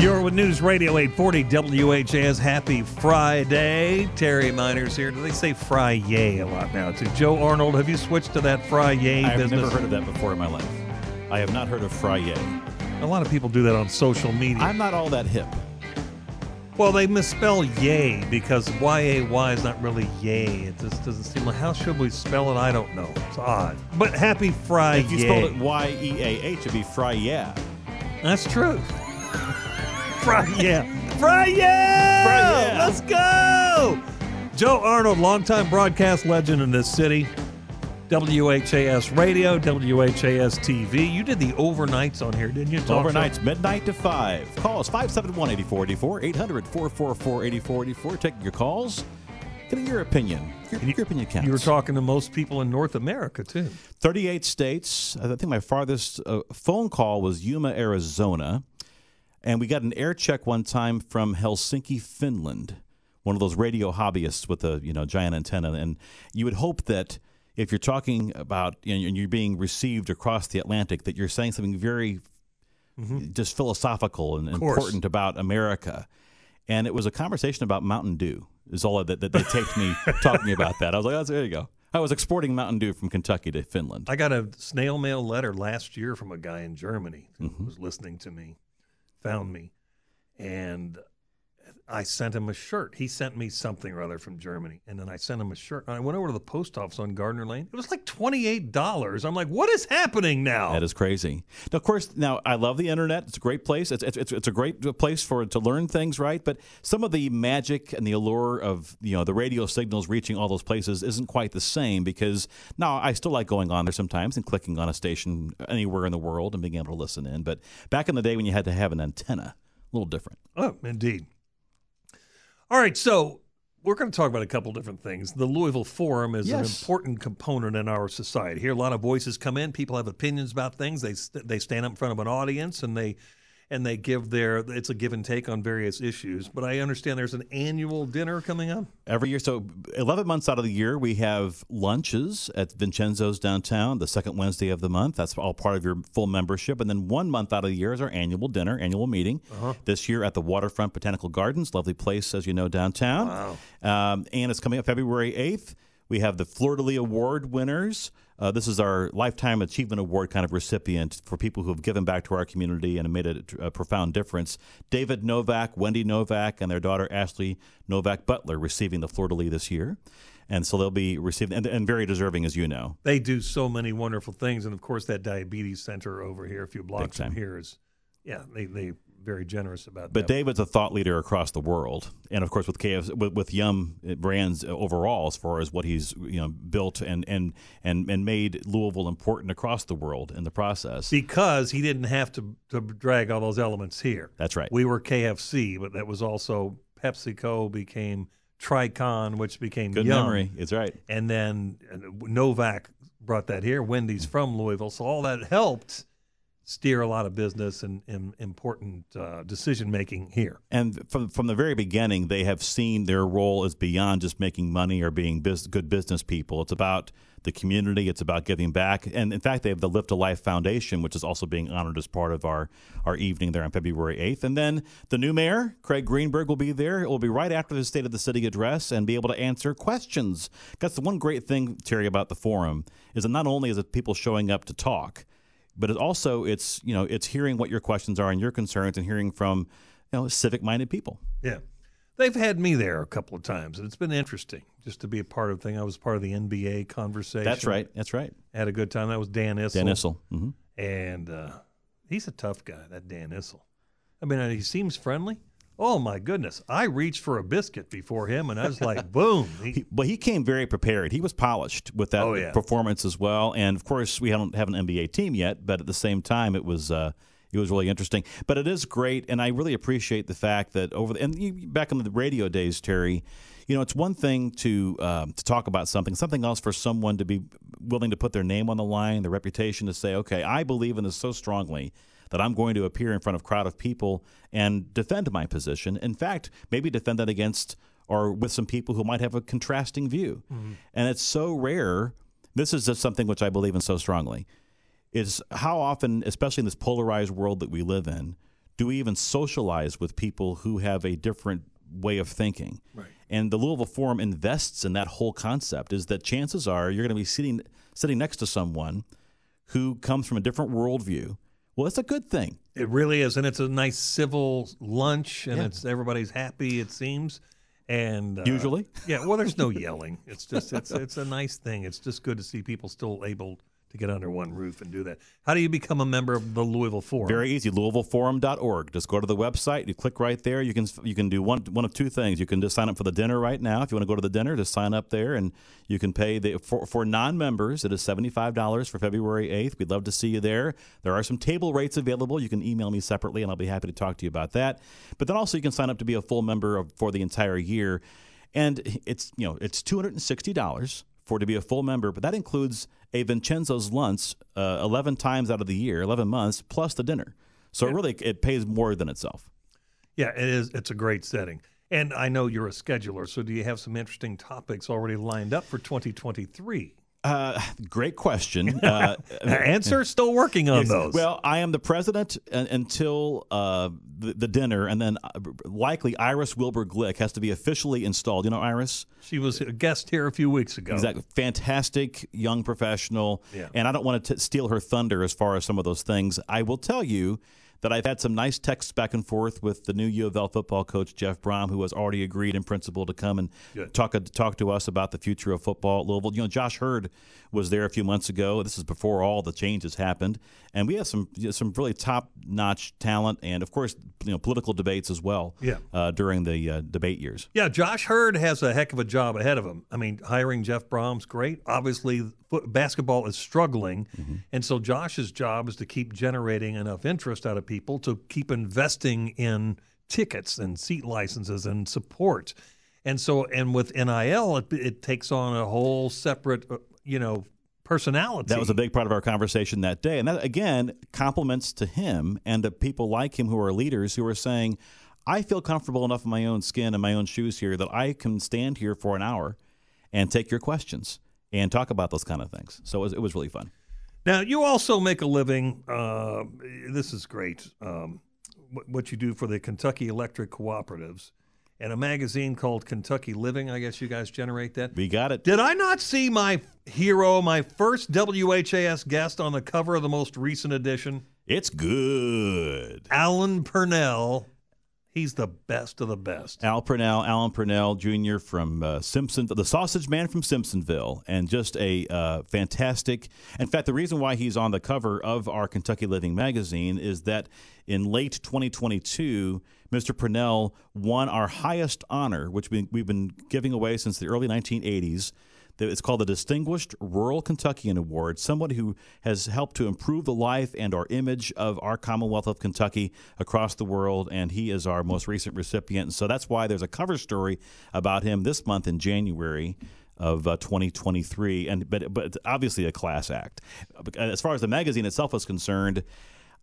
You're with News Radio 840 WHAS. Happy Friday. Terry Meiners here. Do they say Friday a lot now, too? Joe Arnold, have you switched to that Friday I've business? never heard of that before in my life. I have not heard of Friday. A lot of people do that on social media. I'm not all that hip. well, they misspell yay because Y-A-Y is not really yay. It just doesn't seem like, how should we spell it? I don't know. It's odd. But happy Friday. If you spelled it Y E A H, it'd be Fry Yeah. That's true. Fry yeah. Fry yeah. yeah. Let's go. Joe Arnold, longtime broadcast legend in this city. WHAS Radio, WHAS TV. You did the overnights on here, didn't you? Talk Overnights, midnight to 5. Call us 571 8484, 800 444 8484. Taking your calls, getting your opinion. Your, your opinion counts. You were talking to most people in North America, too. 38 states. I think my farthest uh, phone call was Yuma, Arizona. And we got an air check one time from Helsinki, Finland. One of those radio hobbyists with a you know giant antenna. And you would hope that if you're talking about you know, and you're being received across the Atlantic, that you're saying something very just philosophical and important about America. And it was a conversation about Mountain Dew. Is all that, that they taped me talking about that. I was like, oh, there you go. I was exporting Mountain Dew from Kentucky to Finland. I got a snail mail letter last year from a guy in Germany who Mm-hmm. was listening to me, found me, and I sent him a shirt. He sent me something or other from Germany, and then I sent him a shirt. And I went over to the post office on Gardner Lane. It was like twenty eight dollars. I'm like, what is happening now? That is crazy. Now, of course, now I love the internet. It's a great place. It's, it's, it's, it's a great place for to learn things, right? But some of the magic and the allure of you know the radio signals reaching all those places isn't quite the same because now I still like going on there sometimes and clicking on a station anywhere in the world and being able to listen in. But back in the day when you had to have an antenna, a little different. Oh, indeed. All right, so we're going to talk about a couple different things. The Louisville Forum is an important component in our society. Here, a lot of voices come in. People have opinions about things. They st- they stand up in front of an audience and they and they give their. It's a give and take on various issues. But I understand there's an annual dinner coming up. Every year, so 11 months out of the year, we have lunches at Vincenzo's downtown, the second Wednesday of the month. That's all part of your full membership. And then one month out of the year is our annual dinner, annual meeting. This year at the Waterfront Botanical Gardens, lovely place, as you know, downtown. Wow. Um, and it's coming up February 8th. We have the Fleur de Lis Award winners. Uh, this is our Lifetime Achievement Award kind of recipient for people who have given back to our community and have made a, a profound difference. David Novak, Wendy Novak, and their daughter Ashley Novak Butler receiving the Fleur de Lis this year. And so they'll be receiving, and, and very deserving, as you know. They do so many wonderful things, and of course, that diabetes center over here, a few blocks from here, is yeah, they they very generous about But that. But David's a thought leader across the world, and of course with KFC, with, with Yum brands overall, as far as what he's you know built and and and and made Louisville important across the world in the process. because he didn't have to, to drag all those elements here. That's right. We were KFC, but that was also PepsiCo became Tricon, which became Good Yum. memory. It's right. and then Novak brought that here. Wendy's from Louisville, so all that helped steer a lot of business and, and important uh, decision making here. And from from the very beginning, they have seen their role as beyond just making money or being bus- good business people. It's about the community. It's about giving back. And in fact, they have the Lift a Life Foundation, which is also being honored as part of our our evening there on February eighth. And then the new mayor, Craig Greenberg, will be there. It will be right after the State of the City address and be able to answer questions. That's the one great thing, Terry, about the forum is that not only is it people showing up to talk, but it also it's you know it's hearing what your questions are and your concerns and hearing from you know civic minded people. Yeah. They've had me there a couple of times, and it's been interesting just to be a part of the thing. I was part of the NBA conversation. That's right. That's right. Had a good time. That was Dan Issel. Dan Issel. hmm And uh, he's a tough guy, that Dan Issel. I mean, uh, he seems friendly. Oh, my goodness. I reached for a biscuit before him, and I was like, boom. He, but he came very prepared. He was polished with that Oh, yeah. performance as well. And of course, we don't have an NBA team yet, but at the same time, it was uh, it was really interesting. But it is great, and I really appreciate the fact that over the, and you, back in the radio days, Terry. You know, it's one thing to um, to talk about something, something else for someone to be willing to put their name on the line, their reputation, to say, okay, I believe in this so strongly that I'm going to appear in front of a crowd of people and defend my position. In fact, maybe defend that against or with some people who might have a contrasting view. Mm-hmm. And it's so rare. This is just something which I believe in so strongly. Is how often, especially in this polarized world that we live in, do we even socialize with people who have a different way of thinking? Right. And the Louisville Forum invests in that whole concept is that chances are you're going to be sitting sitting next to someone who comes from a different worldview. Well, it's a good thing. It really is, and it's a nice civil lunch, and Yeah. it's everybody's happy. It seems, and uh, Usually. yeah. Well, there's no yelling. It's just it's it's a nice thing. It's just good to see people still able to get under one roof and do that. How do you become a member of the Louisville Forum? Very easy. LouisvilleForum.org. Just go to the website. You click right there. You can you can do one one of two things. You can just sign up for the dinner right now. If you want to go to the dinner, just sign up there, and you can pay the for, for non members. It is seventy five dollars for February eighth. We'd love to see you there. There are some table rates available. You can email me separately, and I'll be happy to talk to you about that. But then also you can sign up to be a full member of, for the entire year, and it's you know it's two hundred and sixty dollars for to be a full member, but that includes a Vincenzo's lunch uh, 11 times out of the year, 11 months, plus the dinner. So it really it pays more than itself. Yeah, it is. It's a great setting. And I know you're a scheduler, so do you have some interesting topics already lined up for 2023? Uh, great question. Uh, Answer, still working on those. well, I am the president un- until uh, the, the dinner, and then uh, likely Iris Wilbur Glick has to be officially installed. You know Iris? she was a guest here a few weeks ago. Exactly. Fantastic young professional. Yeah. And I don't want to steal her thunder as far as some of those things. I will tell you that I've had some nice texts back and forth with the new U of L football coach, Jeff Brohm, who has already agreed in principle to come and Good. talk, talk to us about the future of football at Louisville. You know, Josh Heird was there a few months ago. This is before all the changes happened. And we have some some really top notch talent and, of course, you know, political debates as well Yeah. uh, during the uh, debate years. Yeah, Josh Heird has a heck of a job ahead of him. I mean, hiring Jeff Brohm's great. Obviously, basketball is struggling, and so Josh's job is to keep generating enough interest out of people to keep investing in tickets and seat licenses and support. And so, and with NIL, it, it takes on a whole separate, uh, you know, personality. That was a big part of our conversation that day. And that, again, compliments to him and to people like him who are leaders who are saying, I feel comfortable enough in my own skin and my own shoes here that I can stand here for an hour and take your questions and talk about those kind of things. So it was, it was really fun. Now, you also make a living. Uh, this is great. Um, what, what you do for the Kentucky Electric Cooperatives and a magazine called Kentucky Living. I guess you guys generate that. We got it. Did I not see my hero, my first WHAS guest on the cover of the most recent edition? It's good. Alan Purnell. He's the best of the best. Al Purnell, Alan Purnell Jr. from uh, Simpson, the Sausage Man from Simpsonville, and just a uh, fantastic. In fact, the reason why he's on the cover of our Kentucky Living magazine is that in late 2022, Mr. Purnell won our highest honor, which we, we've been giving away since the early 1980s. It's called the Distinguished Rural Kentuckian Award. Someone who has helped to improve the life and our image of our Commonwealth of Kentucky across the world, and he is our most recent recipient. So that's why there's a cover story about him this month in January of uh, 2023, and but but obviously a class act. As far as the magazine itself is concerned.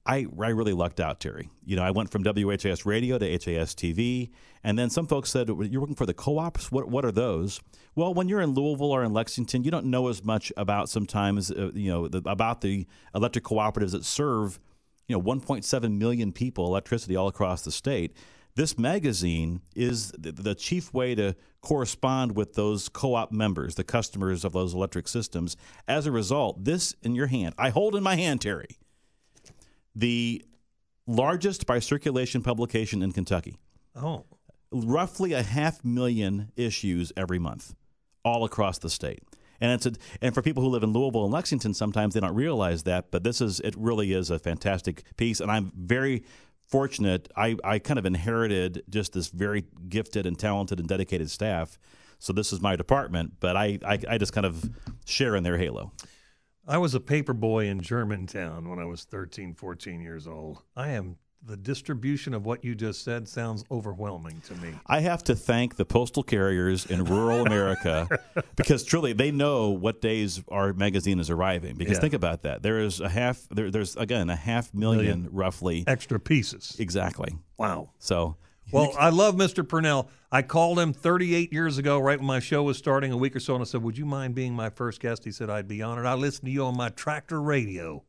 I, I really lucked out, Terry. You know, I went from WHAS radio to HAS TV, and then some folks said, You're working for the co ops? What, what are those? Well, when you're in Louisville or in Lexington, you don't know as much about sometimes, uh, you know, the, about the electric cooperatives that serve, you know, 1.7 million people electricity all across the state. This magazine is the, the chief way to correspond with those co op members, the customers of those electric systems. As a result, this in your hand, I hold in my hand, Terry the largest by circulation publication in Kentucky. Oh, Roughly a half million issues every month, all across the state. And it's a, and for people who live in Louisville and Lexington, sometimes they don't realize that. But this is it really is a fantastic piece, and I'm very fortunate. I, I kind of inherited just this very gifted and talented and dedicated staff. So this is my department, but I, I, I just kind of share in their halo. I was a paper boy in Germantown when I was 13, 14 years old. I am the distribution of what you just said sounds overwhelming to me. I have to thank the postal carriers in rural America because truly they know what days our magazine is arriving. Because Yeah. think about that. There is a half there, there's again a half million, Million. roughly. Extra pieces. Exactly. Wow. So Well, I love Mr. Purnell. I called him 38 years ago, right when my show was starting, a week or so, and I said, Would you mind being my first guest? He said, I'd be honored. I listened to you on my tractor radio.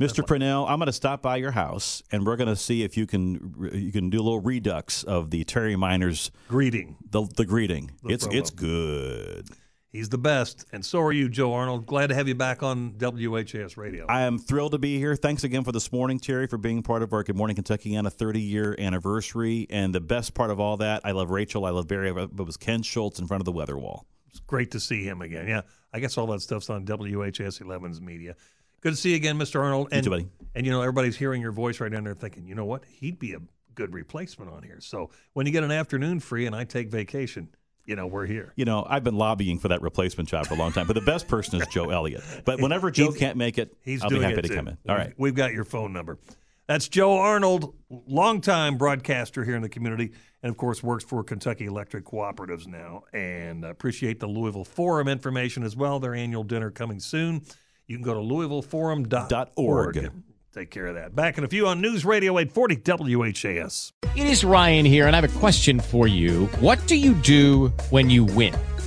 Mr. Purnell, I'm going to stop by your house and we're going to see if you can you can do a little redux of the Terry Meiners Greeting. the the greeting. The it's promo. it's good. He's the best. And so are you, Joe Arnold. Glad to have you back on WHAS Radio. I am thrilled to be here. Thanks again for this morning, Terry, for being part of our Good Morning Kentucky on a 30 year anniversary. And the best part of all that, I love Rachel, I love Barry, but it was Ken Schulz in front of the weather wall. It's great to see him again. Yeah, I guess all that stuff's on WHS 11's media. Good to see you again, Mr. Arnold. And, too, buddy. And you know, everybody's hearing your voice right down there thinking, you know what? He'd be a good replacement on here. So when you get an afternoon free and I take vacation, you know, we're here. You know, I've been lobbying for that replacement job for a long time, but the best person is Joe Elliott. But whenever Joe He's- can't make it, He's I'll be happy to too. come in. All right. We've got your phone number. That's Joe Arnold, longtime broadcaster here in the community, and of course works for Kentucky Electric Cooperatives now. And appreciate the Louisville Forum information as well. Their annual dinner coming soon. You can go to louisvilleforum.org. Dot org. Take care of that. Back in a few on News Radio 840 WHAS. It is Ryan here, and I have a question for you. What do you do when you win?